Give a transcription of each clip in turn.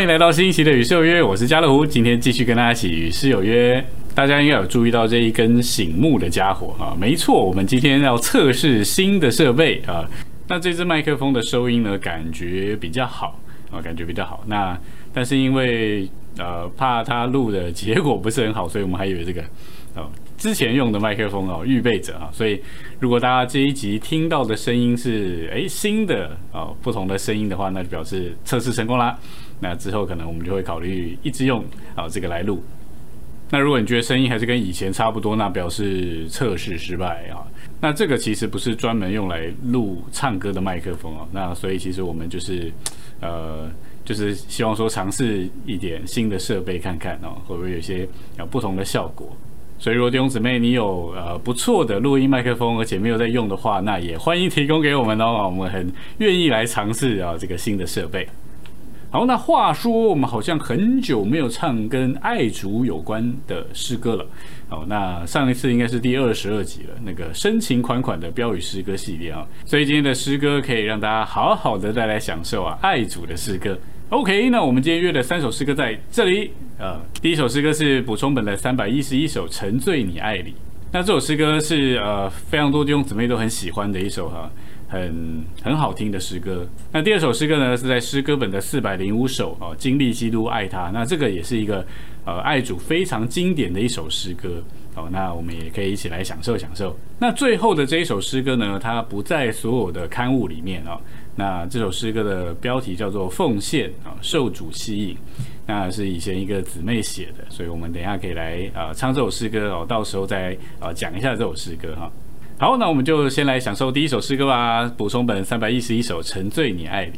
欢迎来到新一期的与诗有约，我是家乐福，今天继续跟大家一起与诗有约。大家应该有注意到这一根醒目的家伙啊，没错，我们今天要测试新的设备啊。那这支麦克风的收音呢，感觉比较好啊，感觉比较好。那但是因为呃怕它录的结果不是很好，所以我们还以为这个哦之前用的麦克风哦预备着啊。所以如果大家这一集听到的声音是诶新的哦不同的声音的话，那就表示测试成功啦。那之后可能我们就会考虑一直用啊这个来录。那如果你觉得声音还是跟以前差不多，那表示测试失败啊。那这个其实不是专门用来录唱歌的麦克风哦。那所以其实我们就是呃，就是希望说尝试一点新的设备看看哦，会不会有些有不同的效果。所以如果弟兄姊妹你有呃不错的录音麦克风，而且没有在用的话，那也欢迎提供给我们哦，我们很愿意来尝试啊这个新的设备。好，那话说，我们好像很久没有唱跟爱主有关的诗歌了。好，那上一次应该是第二十二集了，那个深情款款的标语诗歌系列啊。所以今天的诗歌可以让大家好好的再来享受啊爱主的诗歌。OK，那我们今天约的三首诗歌在这里。呃，第一首诗歌是补充本的三百一十一首《沉醉你爱里》。那这首诗歌是呃非常多弟兄姊妹都很喜欢的一首哈。很很好听的诗歌。那第二首诗歌呢，是在诗歌本的四百零五首哦，经历基督爱他。那这个也是一个呃爱主非常经典的一首诗歌哦。那我们也可以一起来享受享受。那最后的这一首诗歌呢，它不在所有的刊物里面哦。那这首诗歌的标题叫做《奉献》啊，受主吸引。那是以前一个姊妹写的，所以我们等一下可以来呃唱这首诗歌哦，到时候再呃讲一下这首诗歌哈。好，那我们就先来享受第一首诗歌吧。补充本三百一十一首《沉醉你爱里》。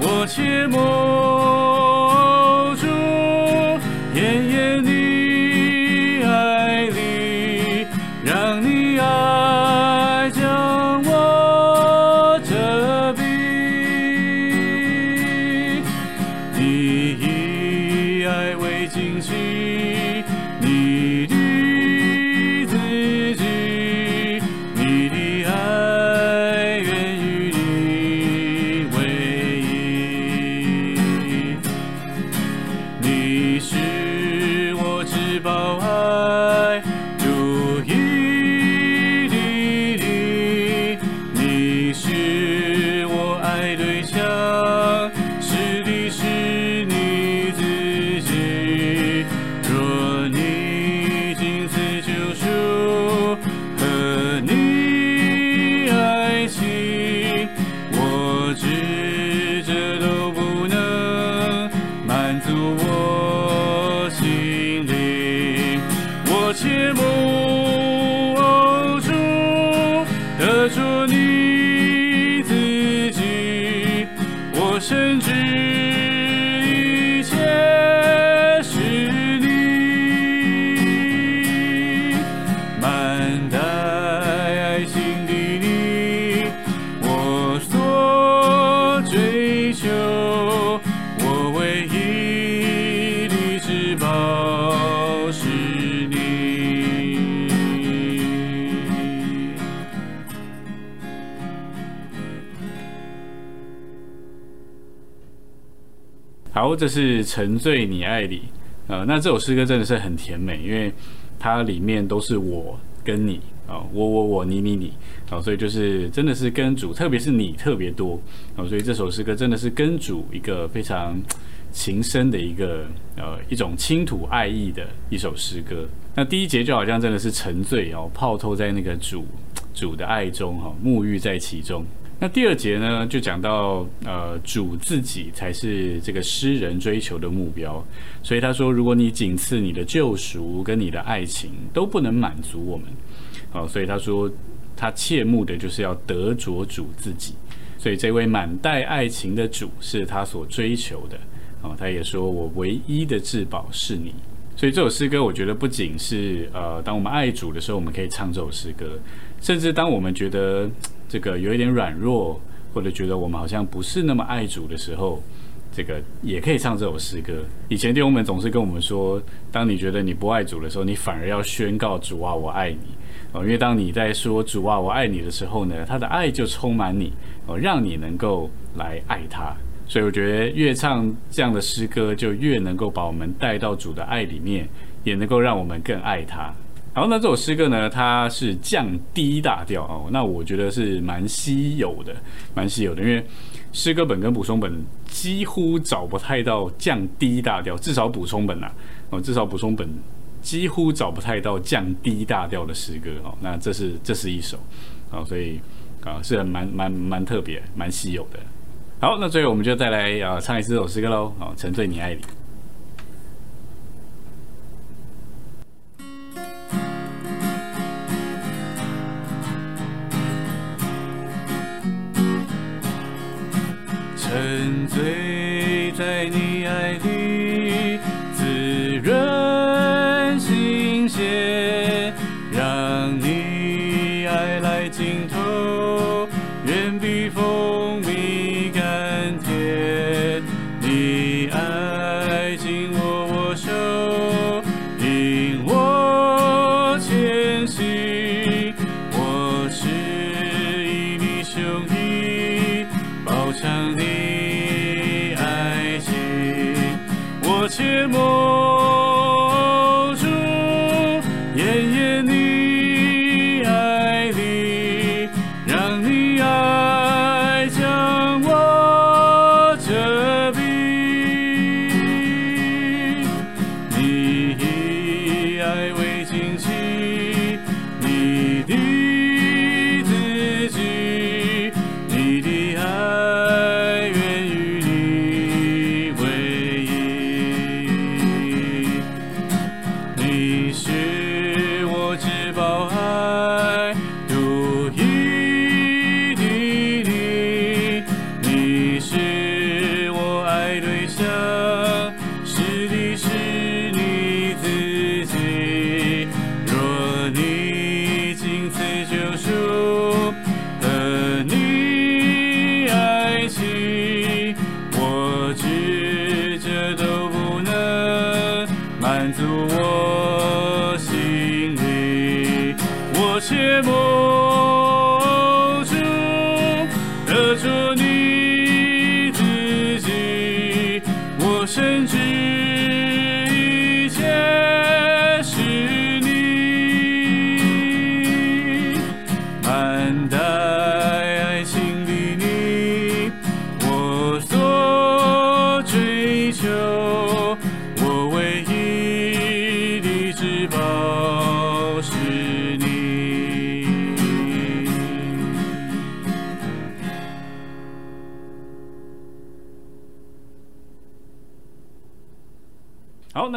我却，这是沉醉你爱里，呃，那这首诗歌真的是很甜美，因为它里面都是我跟你啊，我我我你你你啊，所以就是真的是跟主，特别是你特别多啊，所以这首诗歌真的是跟主一个非常情深的一个呃一种倾吐爱意的一首诗歌。那第一节就好像真的是沉醉哦，泡透在那个主主的爱中哈，沐浴在其中。那第二节呢，就讲到呃，主自己才是这个诗人追求的目标。所以他说，如果你仅次你的救赎跟你的爱情都不能满足我们，哦，所以他说他切慕的就是要得着主自己。所以这位满带爱情的主是他所追求的。哦，他也说我唯一的至宝是你。所以这首诗歌，我觉得不仅是呃，当我们爱主的时候，我们可以唱这首诗歌；甚至当我们觉得这个有一点软弱，或者觉得我们好像不是那么爱主的时候，这个也可以唱这首诗歌。以前弟兄们总是跟我们说，当你觉得你不爱主的时候，你反而要宣告主啊，我爱你哦，因为当你在说主啊，我爱你的时候呢，他的爱就充满你哦，让你能够来爱他。所以我觉得越唱这样的诗歌，就越能够把我们带到主的爱里面，也能够让我们更爱他。然后那这首诗歌呢，它是降低大调哦，那我觉得是蛮稀有的，蛮稀有的，因为诗歌本跟补充本几乎找不太到降低大调，至少补充本呐，哦，至少补充本几乎找不太到降低大调的诗歌哦。那这是这是一首啊，所以啊是很蛮蛮蛮特别、蛮稀有的。好，那最后我们就再来啊唱一次这首诗歌喽。好，沉醉你爱里。沉醉在你爱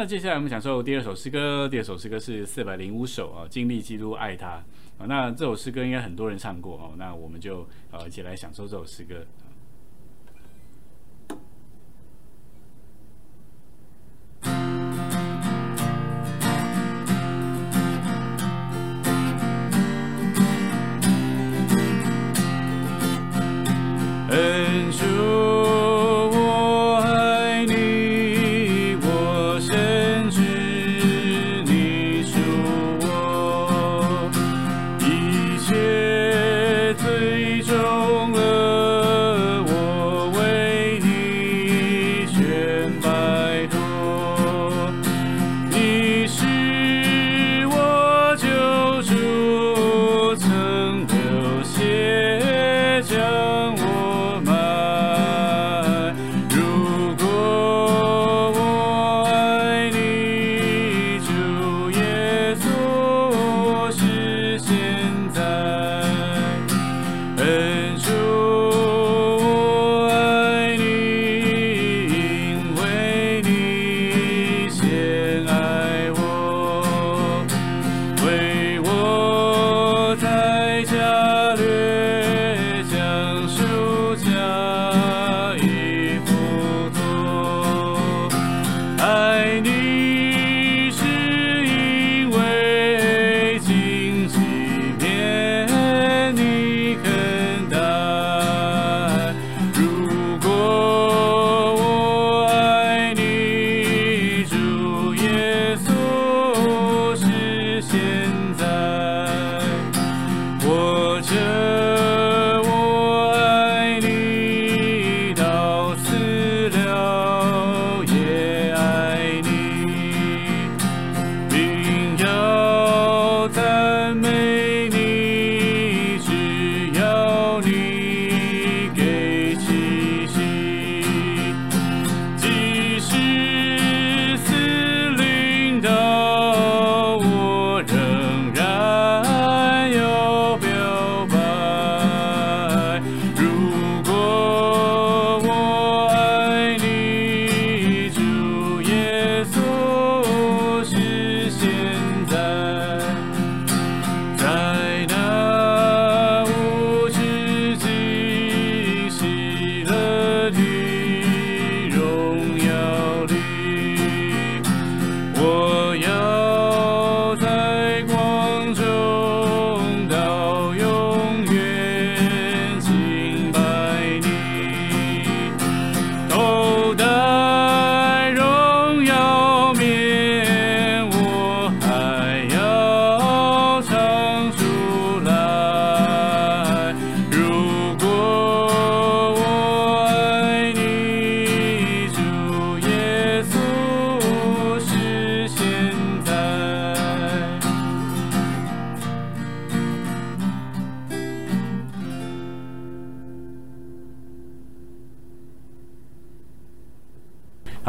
那接下来我们享受第二首诗歌。第二首诗歌是四百零五首啊，尽力记录爱他啊。那这首诗歌应该很多人唱过哦，那我们就呃一起来享受这首诗歌。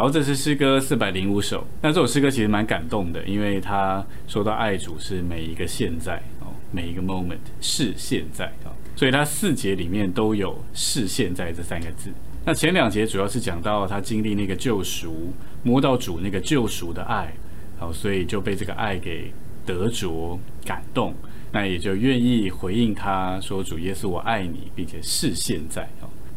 好，这是诗歌四百零五首。那这首诗歌其实蛮感动的，因为他说到爱主是每一个现在哦，每一个 moment 是现在啊，所以他四节里面都有是现在这三个字。那前两节主要是讲到他经历那个救赎，摸到主那个救赎的爱，好，所以就被这个爱给得着感动，那也就愿意回应他说：“主耶稣，我爱你，并且是现在。”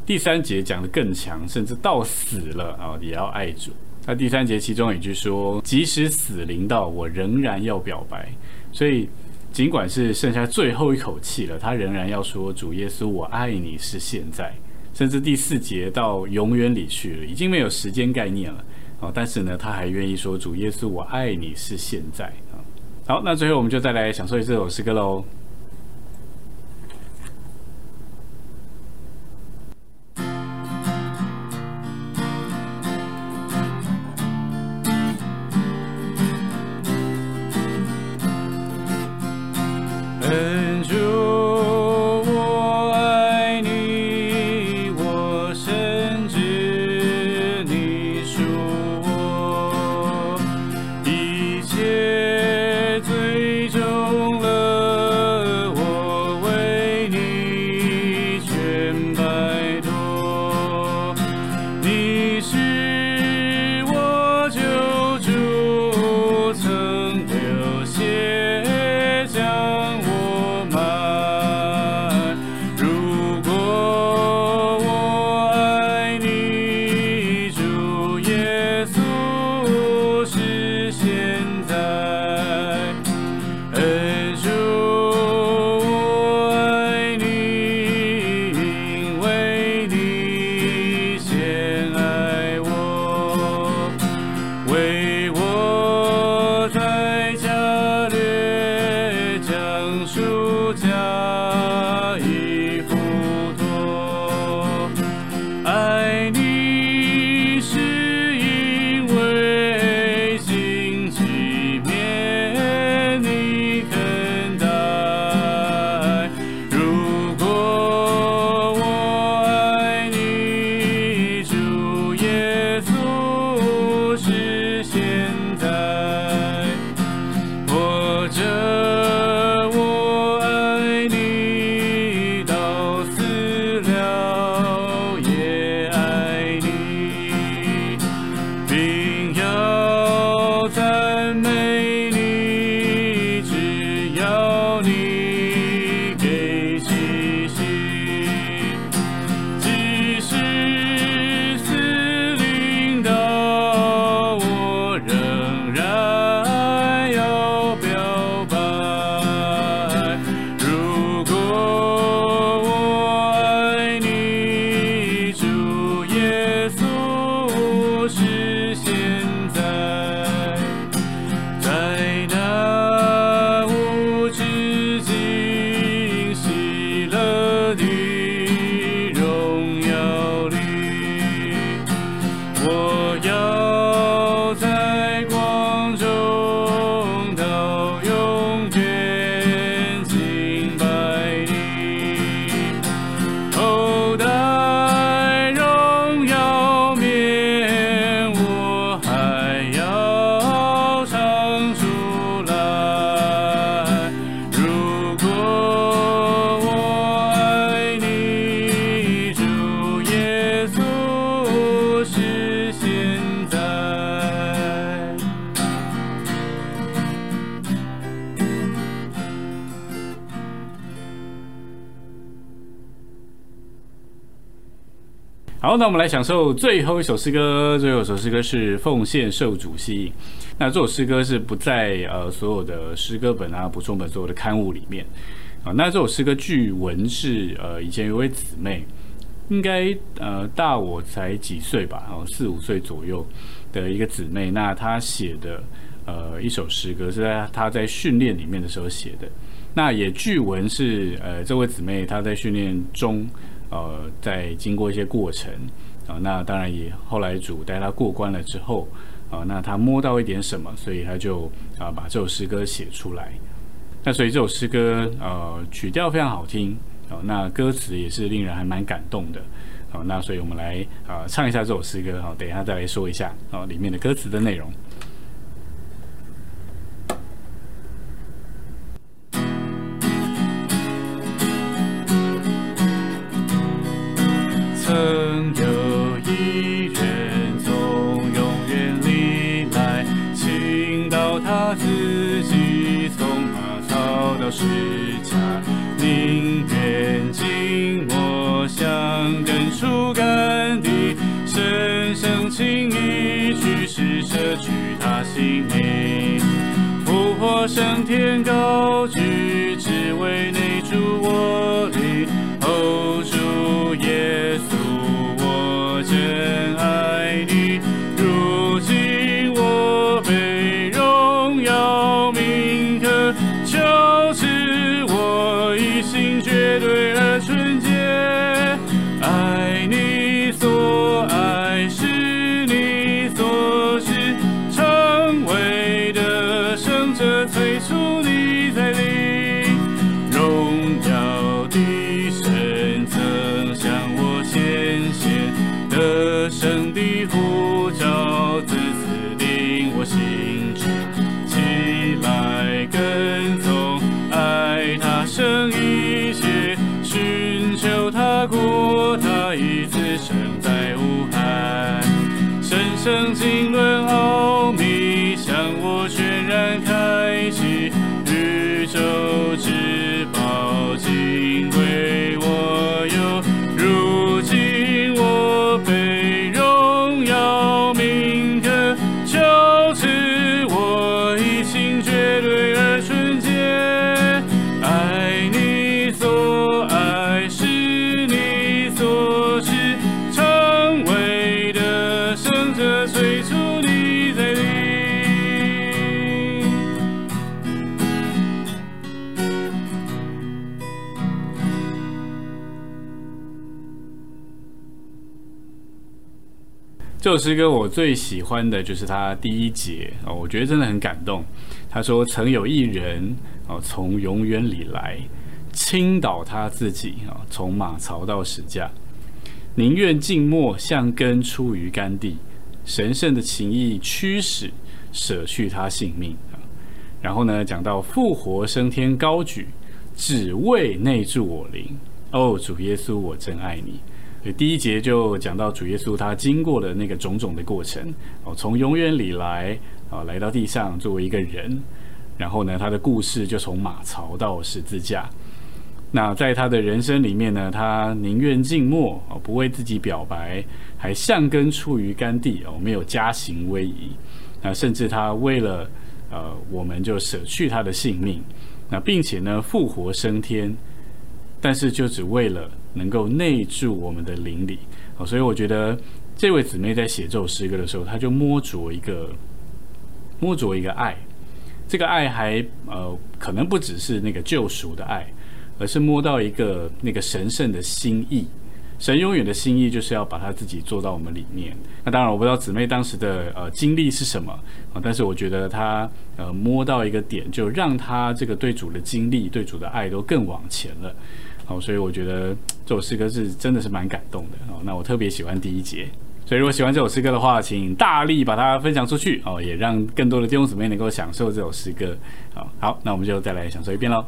第三节讲的更强，甚至到死了啊，也要爱主。那第三节其中有一句说：“即使死临到，我仍然要表白。”所以尽管是剩下最后一口气了，他仍然要说：“主耶稣，我爱你是现在。”甚至第四节到永远里去了，已经没有时间概念了啊。但是呢，他还愿意说：“主耶稣，我爱你是现在。”啊，好，那最后我们就再来享受这首诗歌喽。那我们来享受最后一首诗歌。最后一首诗歌是《奉献受主吸引》。那这首诗歌是不在呃所有的诗歌本啊、补充本所有的刊物里面啊。那这首诗歌据闻是呃以前有位姊妹，应该呃大我才几岁吧，哦四五岁左右的一个姊妹。那她写的呃一首诗歌是在她在训练里面的时候写的。那也据闻是呃这位姊妹她在训练中。呃，在经过一些过程啊，那当然也后来主带他过关了之后啊，那他摸到一点什么，所以他就啊把这首诗歌写出来。那所以这首诗歌呃曲调非常好听啊，那歌词也是令人还蛮感动的。啊，那所以我们来啊唱一下这首诗歌，好，等一下再来说一下啊里面的歌词的内容。根树干地深深情意，去世舍去他性命，复活升天高举，只为内住我。圣经纶奥诗歌我最喜欢的就是它第一节哦，我觉得真的很感动。他说：“曾有一人哦，从永远里来，倾倒他自己啊，从马槽到石架，宁愿静默，像根出于干地。”神圣的情谊驱使舍去他性命啊，然后呢，讲到复活升天高举，只为内住我灵。哦，主耶稣，我真爱你。第一节就讲到主耶稣他经过的那个种种的过程哦，从永远里来啊，来到地上作为一个人，然后呢，他的故事就从马槽到十字架。那在他的人生里面呢，他宁愿静默哦，不为自己表白。还像根出于甘地哦，没有加行威仪，那甚至他为了呃，我们就舍去他的性命，那并且呢复活升天，但是就只为了能够内住我们的灵里啊，所以我觉得这位姊妹在写这首诗歌的时候，她就摸着一个摸着一个爱，这个爱还呃可能不只是那个救赎的爱，而是摸到一个那个神圣的心意。神永远的心意就是要把他自己做到我们里面。那当然，我不知道姊妹当时的呃经历是什么啊，但是我觉得她呃摸到一个点，就让她这个对主的经历、对主的爱都更往前了。哦，所以我觉得这首诗歌是真的是蛮感动的哦。那我特别喜欢第一节，所以如果喜欢这首诗歌的话，请大力把它分享出去哦，也让更多的弟兄姊妹能够享受这首诗歌。好，好，那我们就再来享受一遍喽。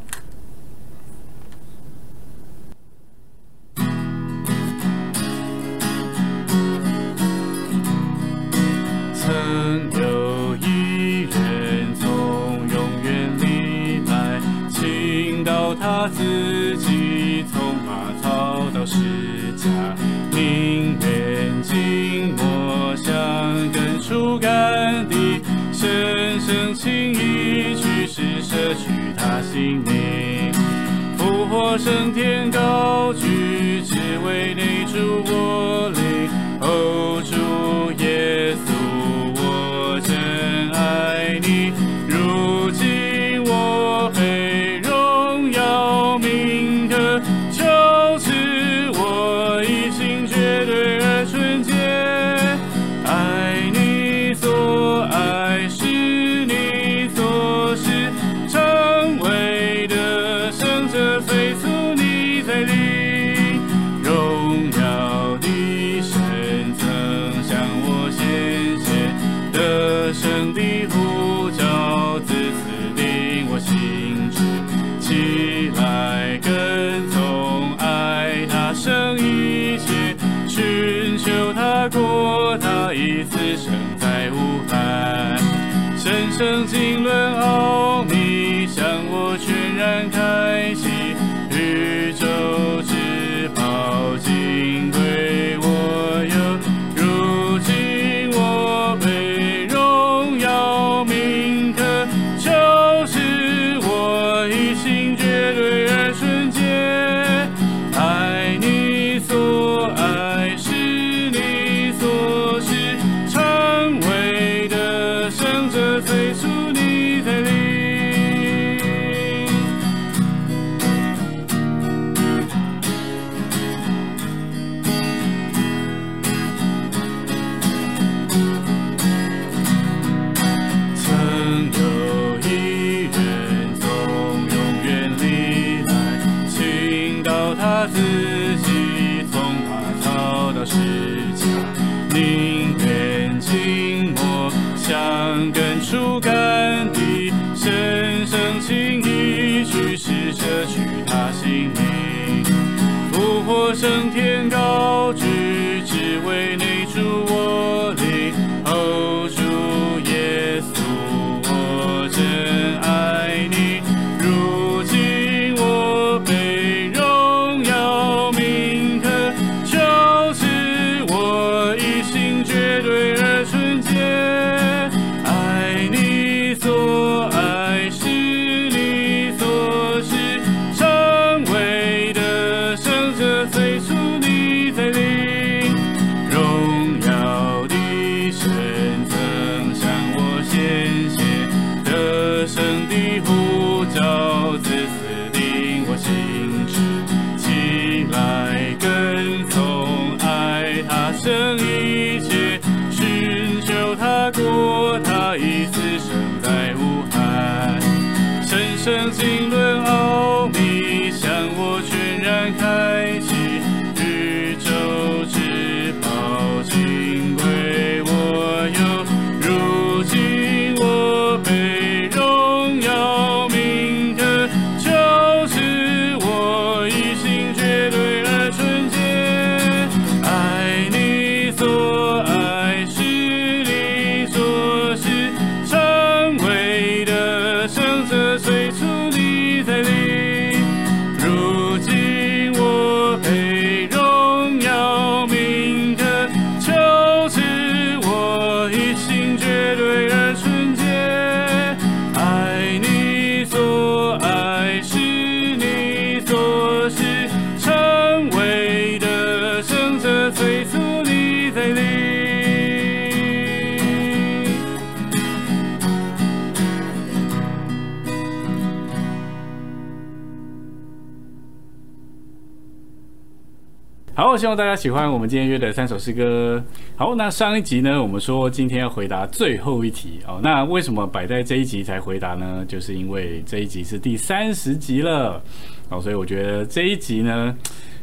我升天高举，只为你祝我神圣经纶奥秘向我全然开希望大家喜欢我们今天约的三首诗歌。好，那上一集呢，我们说今天要回答最后一题哦。那为什么摆在这一集才回答呢？就是因为这一集是第三十集了哦，所以我觉得这一集呢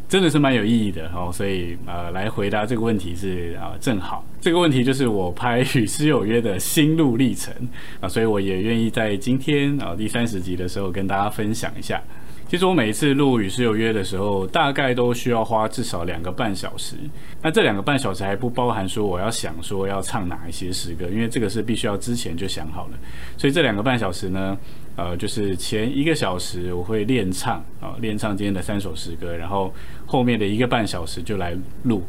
真的是蛮有意义的哦。所以呃，来回答这个问题是啊、正好。这个问题就是我拍《与诗有约》的心路历程啊，所以我也愿意在今天啊第三十集的时候跟大家分享一下。其实我每一次录《与世有约》的时候，大概都需要花至少两个半小时。那这两个半小时还不包含说我要想说要唱哪一些诗歌，因为这个是必须要之前就想好了。所以这两个半小时呢，呃，就是前一个小时我会练唱啊，练唱今天的三首诗歌，然后后面的一个半小时就来录。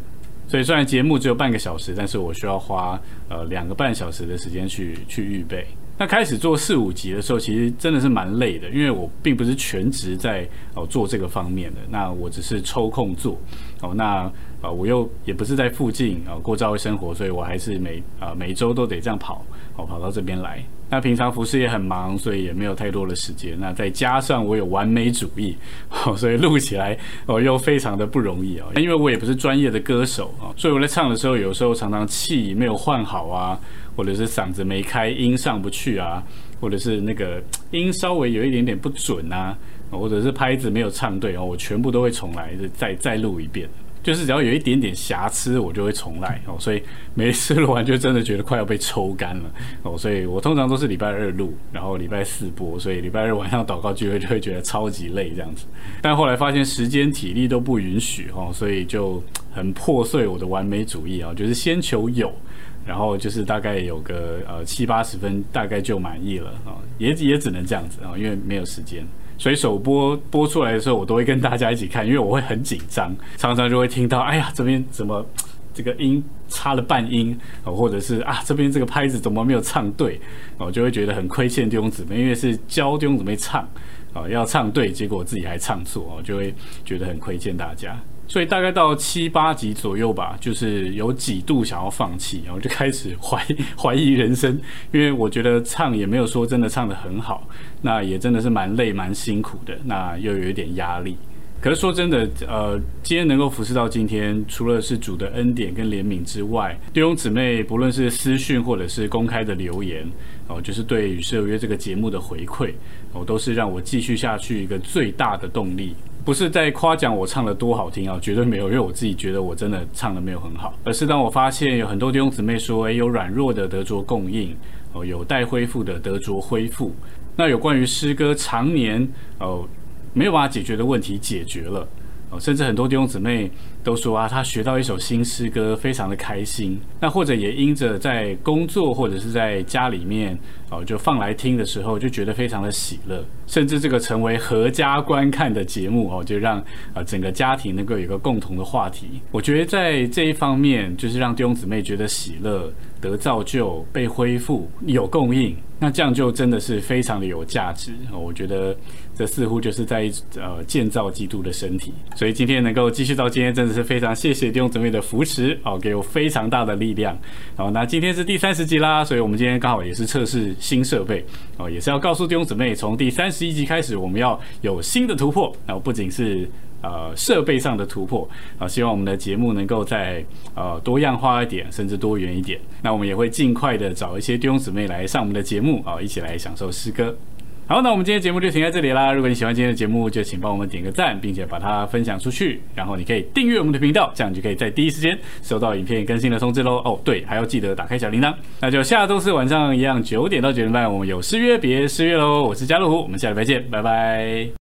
所以虽然节目只有半个小时，但是我需要花呃两个半小时的时间去去预备。那开始做四五级的时候，其实真的是蛮累的，因为我并不是全职在哦做这个方面的，那我只是抽空做哦。那啊，我又也不是在附近啊过朝会生活，所以我还是每啊每周都得这样跑哦，跑到这边来。那平常服饰也很忙，所以也没有太多的时间。那再加上我有完美主义，所以录起来哦又非常的不容易哦。因为我也不是专业的歌手啊，所以我在唱的时候，有时候常常气没有换好啊，或者是嗓子没开，音上不去啊，或者是那个音稍微有一点点不准啊，或者是拍子没有唱对哦，我全部都会重来，再再录一遍。就是只要有一点点瑕疵，我就会重来哦。所以每次录完就真的觉得快要被抽干了哦。所以我通常都是礼拜二录，然后礼拜四播。所以礼拜二晚上祷告聚会就会觉得超级累这样子。但后来发现时间体力都不允许哦，所以就很破碎我的完美主义啊，就是先求有，然后就是大概有个呃七八十分，大概就满意了啊。也也只能这样子啊，因为没有时间。所以首播播出来的时候，我都会跟大家一起看，因为我会很紧张，常常就会听到，哎呀，这边怎么这个音差了半音哦，或者是啊，这边这个拍子怎么没有唱对哦，就会觉得很亏欠弟兄姊妹，因为是教弟兄姊妹唱啊，要唱对，结果自己还唱错哦，就会觉得很亏欠大家。所以大概到七八集左右吧，就是有几度想要放弃，然后就开始怀怀疑人生，因为我觉得唱也没有说真的唱得很好，那也真的是蛮累蛮辛苦的，那又有一点压力。可是说真的，呃，今天能够服侍到今天，除了是主的恩典跟怜悯之外，弟兄姊妹不论是私讯或者是公开的留言，哦，就是对《与世有约》这个节目的回馈，哦，都是让我继续下去一个最大的动力。不是在夸奖我唱的多好听啊，绝对没有，因为我自己觉得我真的唱的没有很好。而是当我发现有很多弟兄姊妹说，诶，有软弱的得着供应，哦，有待恢复的得着恢复。那有关于诗歌常年哦没有办法解决的问题解决了，哦，甚至很多弟兄姊妹。都说啊，他学到一首新诗歌，非常的开心。那或者也因着在工作或者是在家里面哦，就放来听的时候，就觉得非常的喜乐。甚至这个成为合家观看的节目哦，就让啊整个家庭能够有个共同的话题。我觉得在这一方面，就是让弟兄姊妹觉得喜乐、得造就、被恢复、有供应，那这样就真的是非常的有价值。我觉得这似乎就是在呃建造基督的身体。所以今天能够继续到今天，真的。是非常谢谢弟兄姊妹的扶持哦，给我非常大的力量。好，那今天是第三十集啦，所以我们今天刚好也是测试新设备哦，也是要告诉弟兄姊妹，从第三十一集开始，我们要有新的突破。然后不仅是呃设备上的突破啊，希望我们的节目能够在呃多样化一点，甚至多元一点。那我们也会尽快的找一些弟兄姊妹来上我们的节目啊，一起来享受诗歌。好，那我们今天节目就停在这里啦。如果你喜欢今天的节目，就请帮我们点个赞，并且把它分享出去。然后你可以订阅我们的频道，这样你就可以在第一时间收到影片更新的通知喽。哦，对，还要记得打开小铃铛。那就下周四晚上一样九点到九点半，我们有失约别失约喽。我是加乐虎，我们下礼拜见，拜拜。